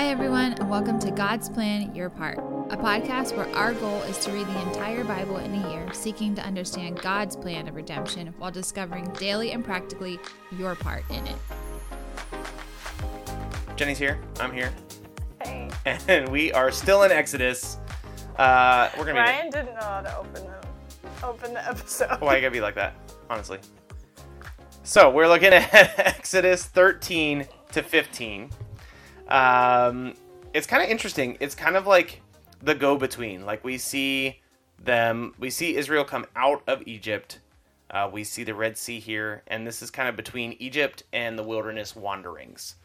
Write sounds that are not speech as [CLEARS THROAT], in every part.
Hi, everyone, and welcome to God's Plan Your Part, a podcast where our goal is to read the entire Bible in a year, seeking to understand God's plan of redemption while discovering daily and practically your part in it. Jenny's here. I'm here. Hey. And we are still in Exodus. Uh, we're gonna be. Didn't know how to open the open the episode. Why you gotta be like that? Honestly. So we're looking at [LAUGHS] Exodus 13 to 15. Um, it's kind of interesting. It's kind of like the go-between. Like we see them, we see Israel come out of Egypt. Uh, we see the Red Sea here, and this is kind of between Egypt and the wilderness wanderings.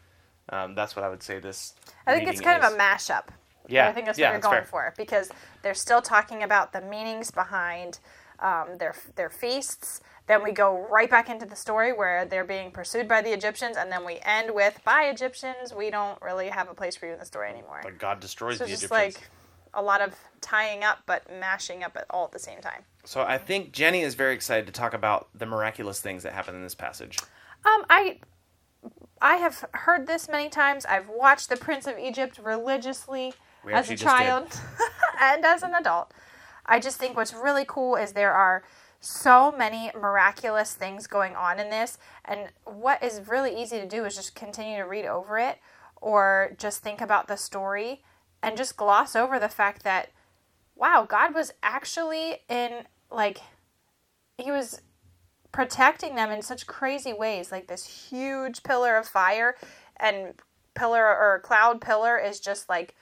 Um, that's what I would say. This. I think it's kind is. of a mashup. Yeah, I think that's yeah, what you're going fair. for because they're still talking about the meanings behind um, their their feasts. Then we go right back into the story where they're being pursued by the Egyptians, and then we end with "By Egyptians, we don't really have a place for you in the story anymore." But God destroys so the Egyptians. like a lot of tying up, but mashing up at all at the same time. So I think Jenny is very excited to talk about the miraculous things that happen in this passage. Um, I I have heard this many times. I've watched The Prince of Egypt religiously as a actually just did. child [LAUGHS] and as an adult. I just think what's really cool is there are so many miraculous things going on in this, and what is really easy to do is just continue to read over it or just think about the story and just gloss over the fact that wow, God was actually in like he was protecting them in such crazy ways like this huge pillar of fire and pillar or cloud pillar is just like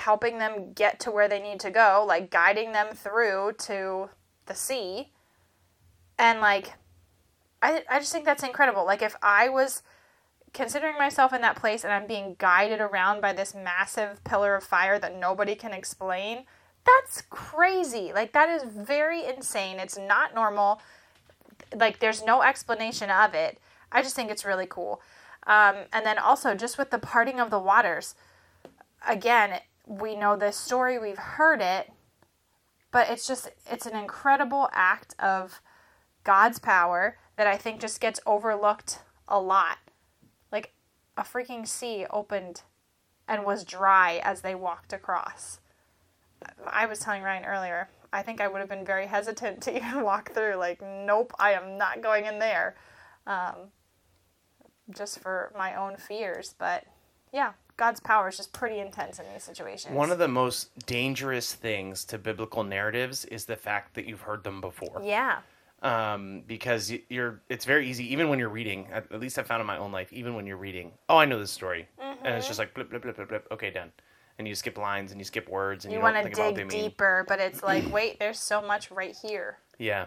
helping them get to where they need to go like guiding them through to the sea. And like i, I just think that's incredible. Like if i was considering myself in that place and i'm being guided around by this massive pillar of fire that nobody can explain that's crazy. Like that is very insane. It's not normal. Like there's no explanation of it. I just think it's really cool. Um, and then also just with the parting of the waters, again, we know this story, we've heard it, but it's just it's an incredible act of God's power that I think just gets overlooked a lot. Like a freaking sea opened and was dry as they walked across. I was telling Ryan earlier, I think I would have been very hesitant to [LAUGHS] even walk through. Like, nope, I am not going in there. Um, just for my own fears. But yeah, God's power is just pretty intense in these situations. One of the most dangerous things to biblical narratives is the fact that you've heard them before. yeah. Um, because you're, it's very easy, even when you're reading, at, at least I found in my own life, even when you're reading, oh, I know this story. And it's just like, blip, blip, blip, blip, blip, okay, done. And you skip lines and you skip words and you, You want to think about what they dig mean. deeper, but it's [CLEARS THROAT] like, wait, there's so much right here. Yeah.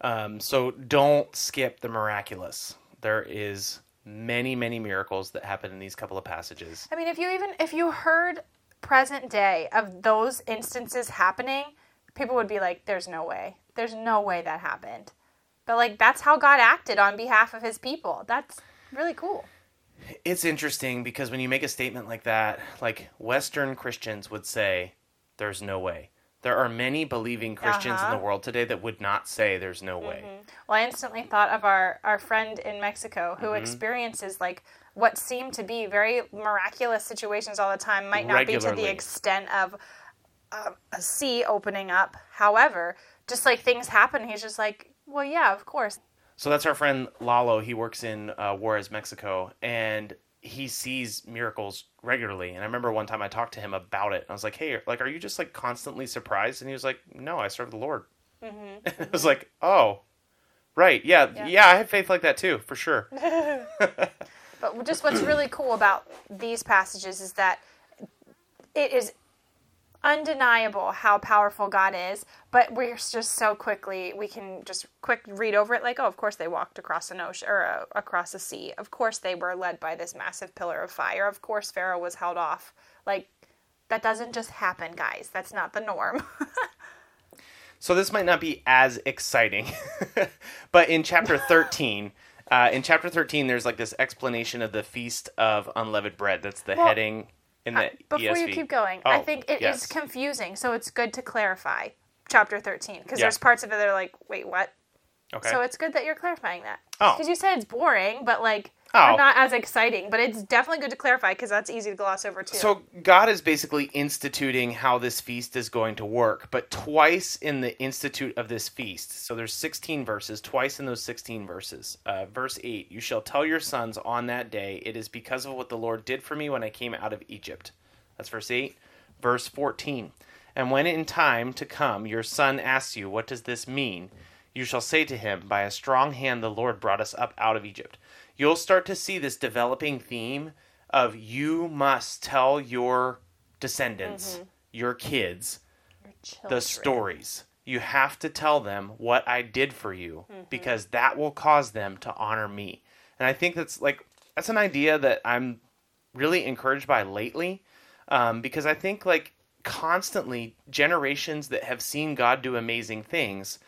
Um, so don't skip the miraculous. There is many, many miracles that happen in these couple of passages. I mean, if you even if you heard present day of those instances happening, people would be like, "There's no way. There's no way that happened." But like, that's how God acted on behalf of His people. That's really cool. It's interesting because when you make a statement like that, like Western Christians would say, there's no way. There are many believing Christians in Uh-huh. the world today that would not say there's no way. Well, I instantly thought of our our friend in Mexico who Mm-hmm. experiences like what seem to be very miraculous situations all the time. Might not be to the extent of um, a sea opening up. However, just like things happen, he's just like, well, yeah, of course. So that's our friend Lalo. He works in uh, Juarez, Mexico, and he sees miracles regularly. And I remember one time I talked to him about it. I was like, "Hey, like, are you just like constantly surprised?" And he was like, "No, I serve the Lord." Mm-hmm. And [LAUGHS] I was like, "Oh, right, yeah, Yeah. yeah, I have faith like that too, for sure." [LAUGHS] [LAUGHS] But just what's really cool about these passages is that it is undeniable how powerful God is, but we're just so quickly we can just quick read over it like, oh, of course they walked across an ocean or uh, across a sea. Of course they were led by this massive pillar of fire. Of course Pharaoh was held off. Like that doesn't just happen, guys. That's not the norm. [LAUGHS] So this might not be as exciting, [LAUGHS] but in chapter [LAUGHS] 13, uh, in chapter 13, there's like this explanation of the feast of unleavened bread. That's the Well, heading in uh, the Before you keep going, I Oh, think it is yes. confusing, so it's good to clarify chapter 13 because Yeah. there's parts of it that are like, wait, what? Okay. So it's good that you're clarifying that. Oh. Because you said it's boring, but like, Oh. not as exciting, but it's definitely good to clarify because that's easy to gloss over too. So God is basically instituting how this feast is going to work, but twice in the institute of this feast. So there's 16 verses, twice in those 16 verses. Uh, verse 8, you shall tell your sons on that day, it is because of what the Lord did for me when I came out of Egypt. That's verse 8. Verse 14, and when in time to come your son asks you, what does this mean? You shall say to him, by a strong hand the Lord brought us up out of Egypt. You'll start to see this developing theme of you must tell your descendants, your kids, Your the stories. You have to tell them what I did for you because that will cause them to honor me. And I think that's like that's an idea that I'm really encouraged by lately um, because I think like constantly generations that have seen God do amazing things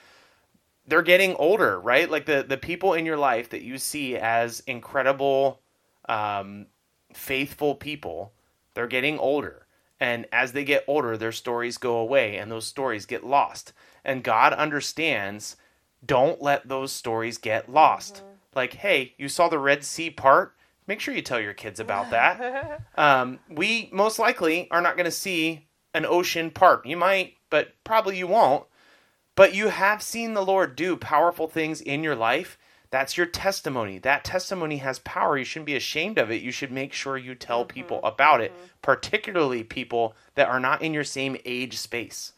they're getting older, right? Like the the people in your life that you see as incredible, um, faithful people, they're getting older, and as they get older, their stories go away, and those stories get lost. And God understands. Don't let those stories get lost. Like, hey, you saw the Red Sea part. Make sure you tell your kids about that. [LAUGHS] um, we most likely are not going to see an ocean part. You might, but probably you won't but you have seen the Lord do powerful things in your life. That's your testimony. That testimony has power. You shouldn't be ashamed of it. You should make sure you tell people about it, particularly people that are not in your same age space,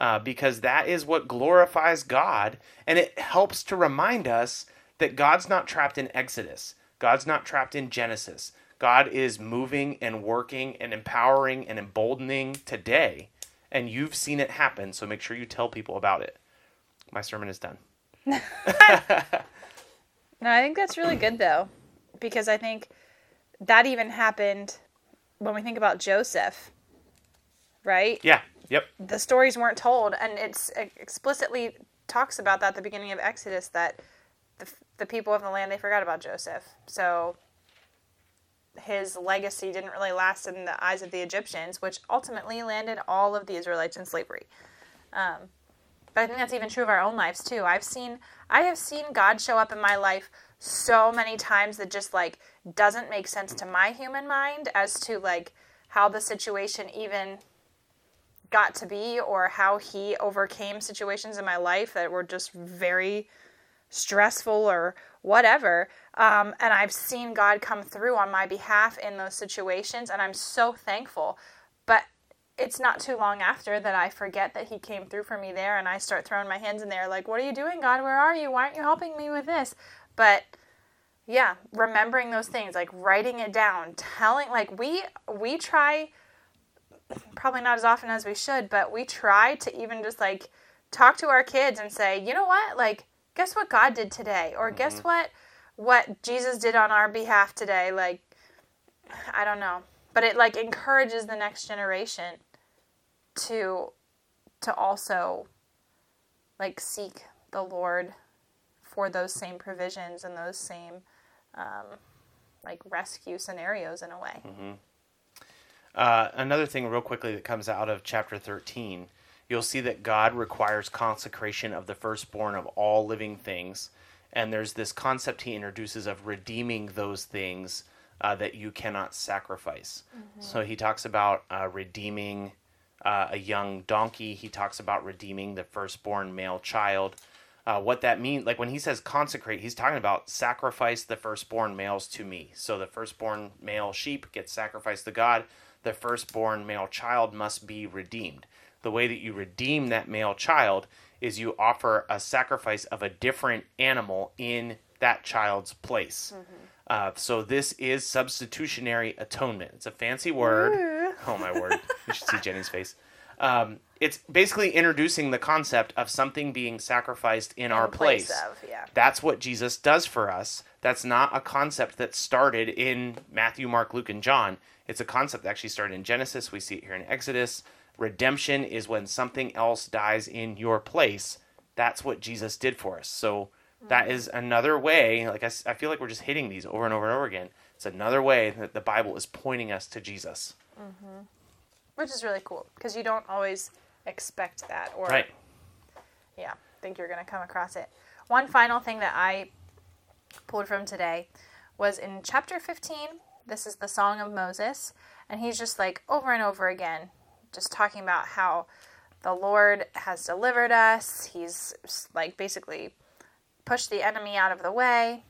uh, because that is what glorifies God. And it helps to remind us that God's not trapped in Exodus, God's not trapped in Genesis. God is moving and working and empowering and emboldening today and you've seen it happen, so make sure you tell people about it. My sermon is done. [LAUGHS] [LAUGHS] No, I think that's really good though, because I think that even happened when we think about Joseph, right? Yeah. Yep. The stories weren't told, and it's it explicitly talks about that at the beginning of Exodus that the, the people of the land they forgot about Joseph, so his legacy didn't really last in the eyes of the Egyptians, which ultimately landed all of the Israelites in slavery. Um, but I think that's even true of our own lives too. I've seen I have seen God show up in my life so many times that just like doesn't make sense to my human mind as to like how the situation even got to be or how he overcame situations in my life that were just very stressful or whatever. Um, and I've seen God come through on my behalf in those situations, and I'm so thankful. But it's not too long after that I forget that He came through for me there, and I start throwing my hands in there, like, What are you doing, God? Where are you? Why aren't you helping me with this? But yeah, remembering those things, like writing it down, telling, like, we we try probably not as often as we should, but we try to even just like talk to our kids and say, you know what, like, guess what God did today, or guess what, what Jesus did on our behalf today. Like, I don't know, but it like encourages the next generation to to also like seek the Lord for those same provisions and those same um, like rescue scenarios in a way. Uh, another thing, real quickly, that comes out of chapter 13, you'll see that God requires consecration of the firstborn of all living things. And there's this concept he introduces of redeeming those things uh, that you cannot sacrifice. So he talks about uh, redeeming uh, a young donkey, he talks about redeeming the firstborn male child. Uh, what that means, like when he says consecrate, he's talking about sacrifice the firstborn males to me. So the firstborn male sheep gets sacrificed to God. The firstborn male child must be redeemed. The way that you redeem that male child is you offer a sacrifice of a different animal in that child's place. Uh, so this is substitutionary atonement. It's a fancy word. Oh my word! You should see Jenny's face. Um, it's basically introducing the concept of something being sacrificed in, our place place. of, yeah. That's what Jesus does for us. That's not a concept that started in Matthew, Mark, Luke, and John. It's a concept that actually started in Genesis. We see it here in Exodus. Redemption is when something else dies in your place. That's what Jesus did for us. So that is another way. Like I, I feel like we're just hitting these over and over and over again. It's another way that the Bible is pointing us to Jesus. Mm-hmm. which is really cool because you don't always expect that or Right. yeah think you're going to come across it one final thing that i pulled from today was in chapter 15. This is the Song of Moses. And he's just like over and over again, just talking about how the Lord has delivered us. He's like basically pushed the enemy out of the way,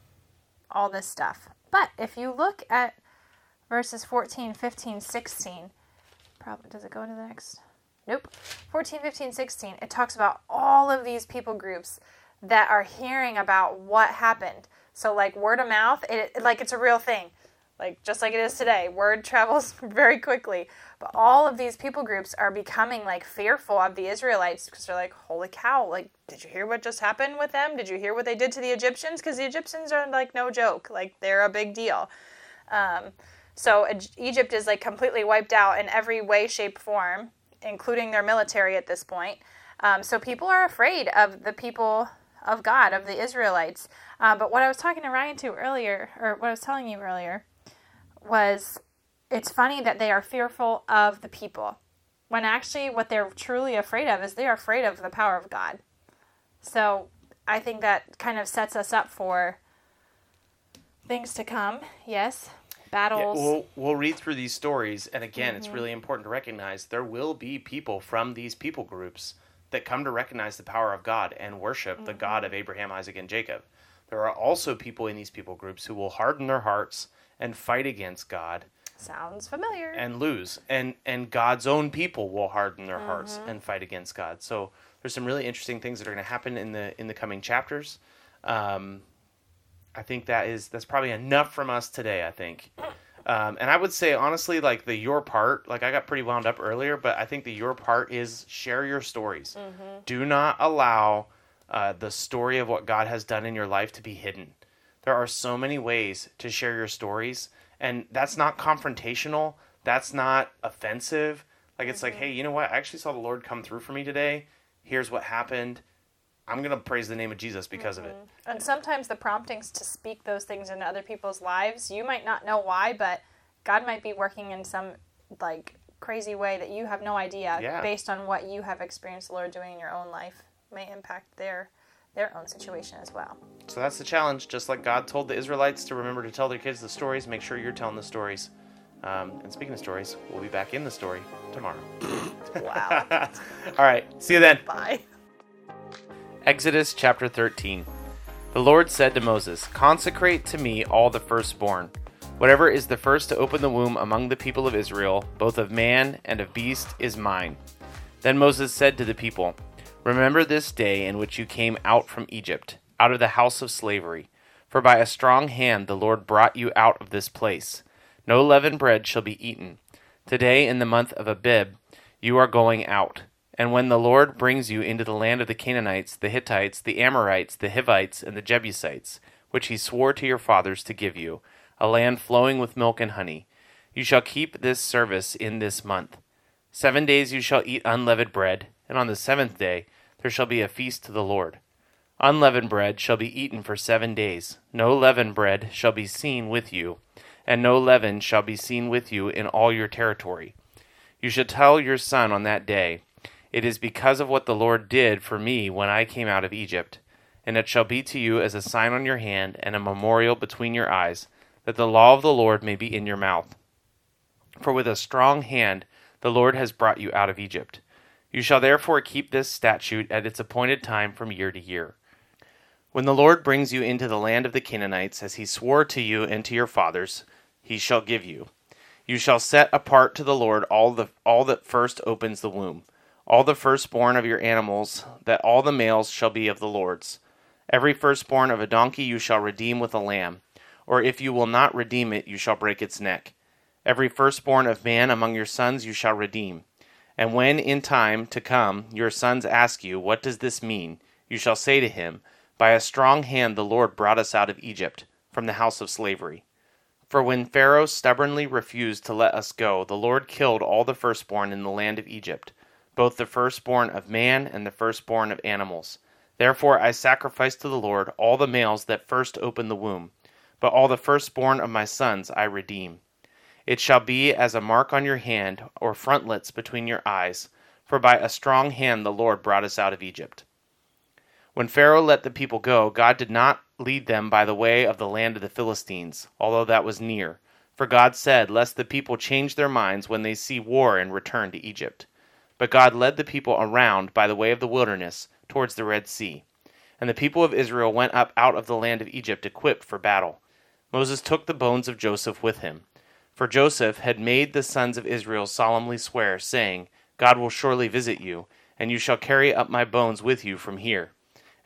all this stuff. But if you look at verses 14, 15, 16, probably does it go into the next? Nope. 14, 15, 16, it talks about all of these people groups that are hearing about what happened. So like word of mouth, it like it's a real thing. Like just like it is today, word travels [LAUGHS] very quickly. But all of these people groups are becoming like fearful of the Israelites because they're like, "Holy cow, like did you hear what just happened with them? Did you hear what they did to the Egyptians? Because the Egyptians are like no joke. Like they're a big deal." Um, so Egypt is like completely wiped out in every way, shape, form, including their military at this point. Um, so people are afraid of the people of God, of the Israelites. Uh, but what I was talking to Ryan to earlier, or what I was telling you earlier, was it's funny that they are fearful of the people when actually what they're truly afraid of is they're afraid of the power of God. So I think that kind of sets us up for things to come. Yes, battles. Yeah, we'll, we'll read through these stories, and again, mm-hmm. it's really important to recognize there will be people from these people groups that come to recognize the power of God and worship mm-hmm. the God of Abraham, Isaac, and Jacob. There are also people in these people groups who will harden their hearts and fight against God. Sounds familiar. And lose. And and God's own people will harden their mm-hmm. hearts and fight against God. So there's some really interesting things that are going to happen in the in the coming chapters. Um, I think that is that's probably enough from us today. I think, um, and I would say honestly, like the your part, like I got pretty wound up earlier, but I think the your part is share your stories. Mm-hmm. Do not allow uh, the story of what God has done in your life to be hidden. There are so many ways to share your stories, and that's not confrontational. That's not offensive. Like it's mm-hmm. like, hey, you know what? I actually saw the Lord come through for me today. Here's what happened. I'm going to praise the name of Jesus because mm-hmm. of it. Mm-hmm. And sometimes the promptings to speak those things into other people's lives, you might not know why, but God might be working in some like crazy way that you have no idea yeah. based on what you have experienced the Lord doing in your own life may impact their their own situation as well. So that's the challenge. Just like God told the Israelites to remember to tell their kids the stories, make sure you're telling the stories. Um, and speaking of stories, we'll be back in the story tomorrow. wow. [LAUGHS] All right. See you then. Bye. Exodus chapter 13. The Lord said to Moses, Consecrate to me all the firstborn. Whatever is the first to open the womb among the people of Israel, both of man and of beast, is mine. Then Moses said to the people, Remember this day in which you came out from Egypt, out of the house of slavery. For by a strong hand the Lord brought you out of this place. No leavened bread shall be eaten. Today, in the month of Abib, you are going out. And when the Lord brings you into the land of the Canaanites, the Hittites, the Amorites, the Hivites, and the Jebusites, which he swore to your fathers to give you, a land flowing with milk and honey, you shall keep this service in this month. Seven days you shall eat unleavened bread, and on the seventh day there shall be a feast to the Lord. Unleavened bread shall be eaten for seven days. No leavened bread shall be seen with you, and no leaven shall be seen with you in all your territory. You shall tell your son on that day, It is because of what the Lord did for me when I came out of Egypt. And it shall be to you as a sign on your hand and a memorial between your eyes, that the law of the Lord may be in your mouth. For with a strong hand the Lord has brought you out of Egypt. You shall therefore keep this statute at its appointed time from year to year. When the Lord brings you into the land of the Canaanites, as he swore to you and to your fathers, he shall give you. You shall set apart to the Lord all the all that first opens the womb, all the firstborn of your animals, that all the males shall be of the Lord's. Every firstborn of a donkey you shall redeem with a lamb, or if you will not redeem it, you shall break its neck. Every firstborn of man among your sons you shall redeem. And when in time to come your sons ask you, What does this mean? you shall say to him, By a strong hand the Lord brought us out of Egypt, from the house of slavery. For when Pharaoh stubbornly refused to let us go, the Lord killed all the firstborn in the land of Egypt, both the firstborn of man and the firstborn of animals. Therefore I sacrifice to the Lord all the males that first open the womb, but all the firstborn of my sons I redeem. It shall be as a mark on your hand, or frontlets between your eyes, for by a strong hand the Lord brought us out of Egypt. When Pharaoh let the people go, God did not lead them by the way of the land of the Philistines, although that was near. For God said, Lest the people change their minds when they see war and return to Egypt. But God led the people around by the way of the wilderness towards the Red Sea. And the people of Israel went up out of the land of Egypt equipped for battle. Moses took the bones of Joseph with him. For Joseph had made the sons of Israel solemnly swear, saying, God will surely visit you, and you shall carry up my bones with you from here.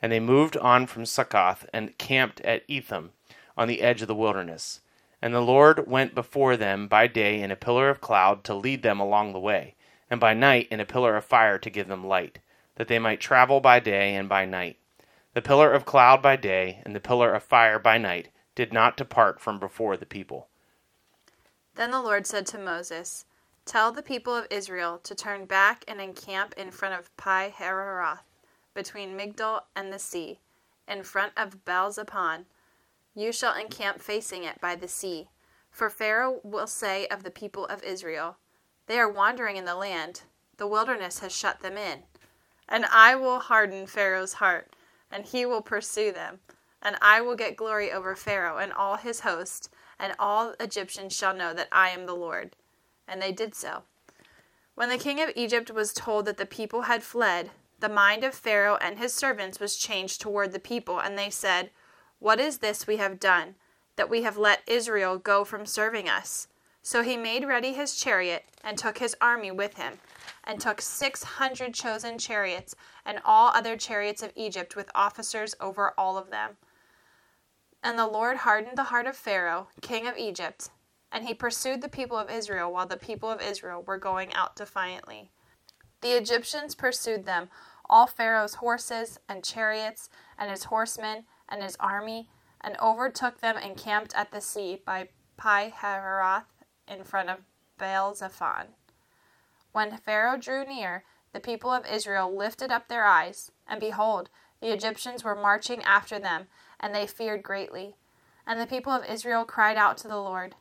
And they moved on from Succoth and camped at Etham, on the edge of the wilderness. And the Lord went before them by day in a pillar of cloud to lead them along the way, and by night in a pillar of fire to give them light, that they might travel by day and by night. The pillar of cloud by day and the pillar of fire by night did not depart from before the people. Then the Lord said to Moses, Tell the people of Israel to turn back and encamp in front of Pi Hahiroth, between Migdol and the sea, in front of Baal Zephon. You shall encamp facing it by the sea. For Pharaoh will say of the people of Israel, They are wandering in the land, the wilderness has shut them in. And I will harden Pharaoh's heart, and he will pursue them. And I will get glory over Pharaoh and all his host, and all Egyptians shall know that I am the Lord. And they did so. When the king of Egypt was told that the people had fled, the mind of Pharaoh and his servants was changed toward the people, and they said, What is this we have done, that we have let Israel go from serving us? So he made ready his chariot, and took his army with him, and took six hundred chosen chariots, and all other chariots of Egypt with officers over all of them. And the Lord hardened the heart of Pharaoh, king of Egypt, and he pursued the people of Israel while the people of Israel were going out defiantly. The Egyptians pursued them, all Pharaoh's horses and chariots, and his horsemen and his army, and overtook them and camped at the sea by Pi Hahiroth in front of Baal Zephon. When Pharaoh drew near, the people of Israel lifted up their eyes, and behold, the Egyptians were marching after them and they feared greatly. And the people of Israel cried out to the Lord.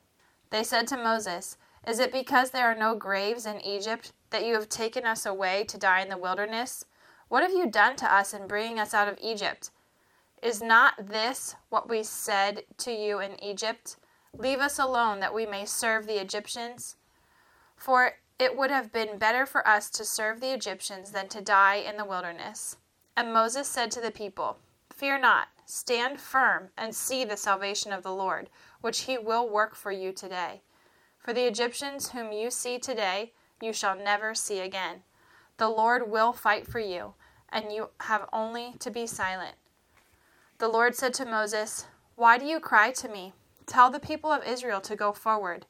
They said to Moses, Is it because there are no graves in Egypt that you have taken us away to die in the wilderness? What have you done to us in bringing us out of Egypt? Is not this what we said to you in Egypt? Leave us alone that we may serve the Egyptians? For it would have been better for us to serve the Egyptians than to die in the wilderness. And Moses said to the people, Fear not. Stand firm and see the salvation of the Lord, which he will work for you today. For the Egyptians whom you see today, you shall never see again. The Lord will fight for you, and you have only to be silent. The Lord said to Moses, Why do you cry to me? Tell the people of Israel to go forward.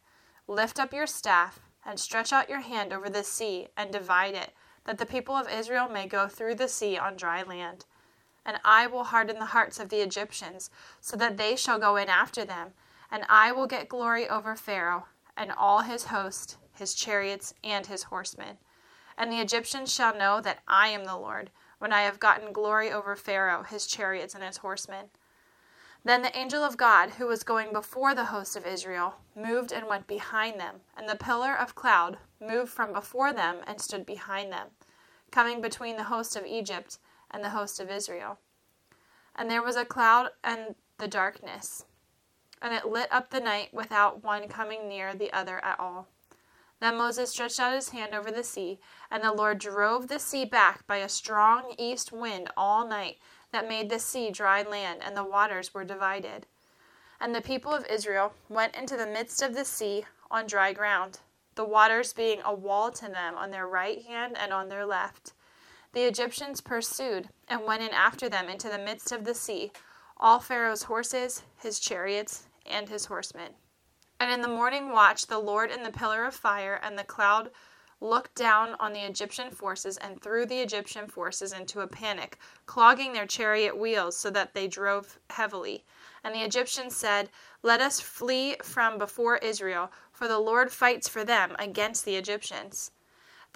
Lift up your staff, and stretch out your hand over the sea, and divide it, that the people of Israel may go through the sea on dry land and I will harden the hearts of the Egyptians, so that they shall go in after them, and I will get glory over Pharaoh and all his host, his chariots, and his horsemen. And the Egyptians shall know that I am the Lord, when I have gotten glory over Pharaoh, his chariots, and his horsemen. Then the angel of God, who was going before the host of Israel, moved and went behind them, and the pillar of cloud moved from before them and stood behind them, coming between the host of Egypt and the host of Israel. And there was a cloud and the darkness, and it lit up the night without one coming near the other at all. Then Moses stretched out his hand over the sea, and the Lord drove the sea back by a strong east wind all night, that made the sea dry land, and the waters were divided. And the people of Israel went into the midst of the sea on dry ground, the waters being a wall to them on their right hand and on their left. The Egyptians pursued and went in after them into the midst of the sea, all Pharaoh's horses, his chariots, and his horsemen. And in the morning watch, the Lord in the pillar of fire and the cloud looked down on the Egyptian forces and threw the Egyptian forces into a panic, clogging their chariot wheels so that they drove heavily. And the Egyptians said, Let us flee from before Israel, for the Lord fights for them against the Egyptians.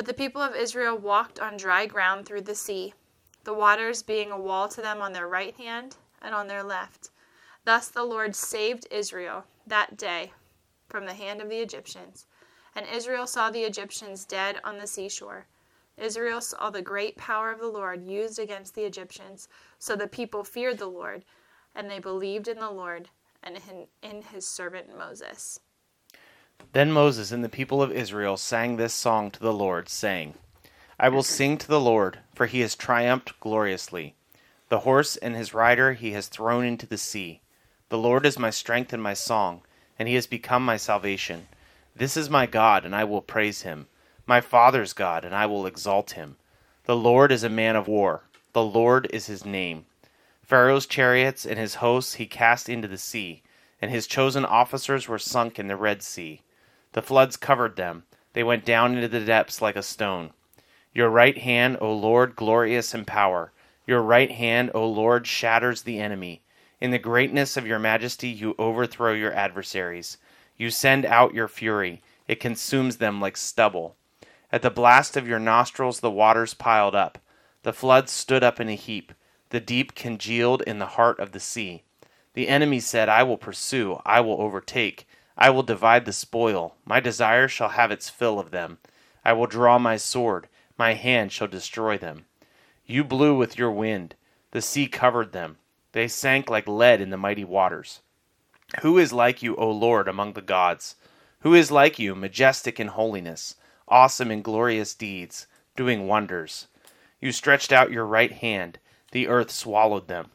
But the people of Israel walked on dry ground through the sea, the waters being a wall to them on their right hand and on their left. Thus the Lord saved Israel that day from the hand of the Egyptians. And Israel saw the Egyptians dead on the seashore. Israel saw the great power of the Lord used against the Egyptians. So the people feared the Lord, and they believed in the Lord and in his servant Moses. Then Moses and the people of Israel sang this song to the Lord, saying, I will sing to the Lord, for he has triumphed gloriously. The horse and his rider he has thrown into the sea. The Lord is my strength and my song, and he has become my salvation. This is my God, and I will praise him, my father's God, and I will exalt him. The Lord is a man of war, the Lord is his name. Pharaoh's chariots and his hosts he cast into the sea, and his chosen officers were sunk in the Red Sea. The floods covered them, they went down into the depths like a stone. Your right hand, O Lord, glorious in power. Your right hand, O Lord, shatters the enemy. In the greatness of your majesty, you overthrow your adversaries. You send out your fury, it consumes them like stubble. At the blast of your nostrils, the waters piled up. The floods stood up in a heap. The deep congealed in the heart of the sea. The enemy said, I will pursue, I will overtake, I will divide the spoil. My desire shall have its fill of them. I will draw my sword my hand shall destroy them. You blew with your wind, the sea covered them. They sank like lead in the mighty waters. Who is like you, O Lord, among the gods? Who is like you, majestic in holiness, awesome in glorious deeds, doing wonders? You stretched out your right hand, the earth swallowed them.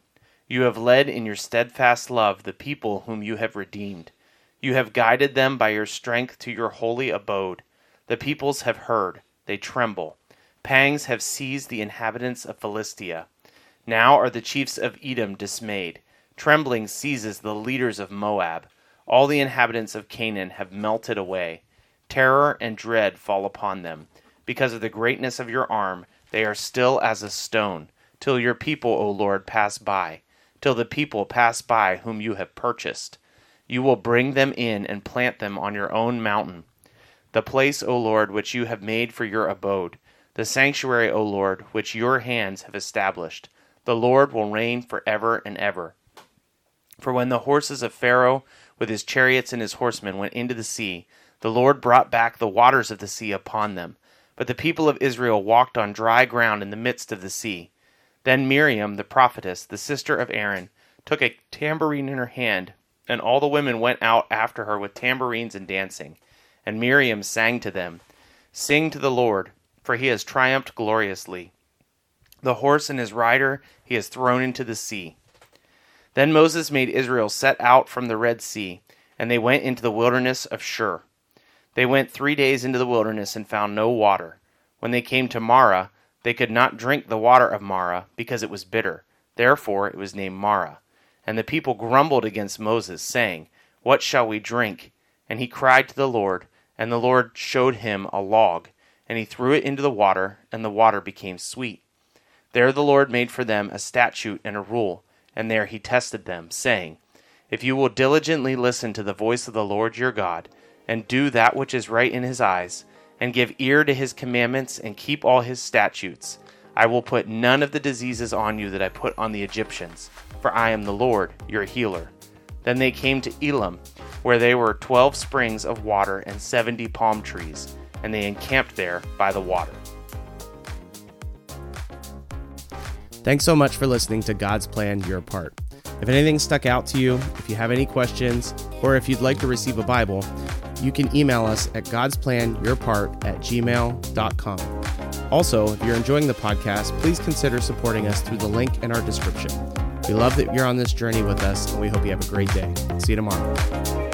You have led in your steadfast love the people whom you have redeemed. You have guided them by your strength to your holy abode. The peoples have heard, they tremble. Pangs have seized the inhabitants of Philistia. Now are the chiefs of Edom dismayed. Trembling seizes the leaders of Moab. All the inhabitants of Canaan have melted away. Terror and dread fall upon them. Because of the greatness of your arm, they are still as a stone, till your people, O Lord, pass by, till the people pass by whom you have purchased. You will bring them in and plant them on your own mountain, the place, O Lord, which you have made for your abode the sanctuary, O Lord, which your hands have established. The Lord will reign for ever and ever. For when the horses of Pharaoh with his chariots and his horsemen went into the sea, the Lord brought back the waters of the sea upon them. But the people of Israel walked on dry ground in the midst of the sea. Then Miriam, the prophetess, the sister of Aaron, took a tambourine in her hand, and all the women went out after her with tambourines and dancing. And Miriam sang to them, Sing to the Lord for he has triumphed gloriously. The horse and his rider he has thrown into the sea. Then Moses made Israel set out from the Red Sea, and they went into the wilderness of Shur. They went three days into the wilderness and found no water. When they came to Marah, they could not drink the water of Marah, because it was bitter. Therefore it was named Marah. And the people grumbled against Moses, saying, What shall we drink? And he cried to the Lord, and the Lord showed him a log and he threw it into the water, and the water became sweet. There the Lord made for them a statute and a rule, and there he tested them, saying, If you will diligently listen to the voice of the Lord your God, and do that which is right in his eyes, and give ear to his commandments, and keep all his statutes, I will put none of the diseases on you that I put on the Egyptians, for I am the Lord your healer. Then they came to Elim, where there were twelve springs of water and seventy palm trees and they encamped there by the water. Thanks so much for listening to God's Plan Your Part. If anything stuck out to you, if you have any questions, or if you'd like to receive a Bible, you can email us at godsplanyourpart at gmail.com. Also, if you're enjoying the podcast, please consider supporting us through the link in our description. We love that you're on this journey with us, and we hope you have a great day. See you tomorrow.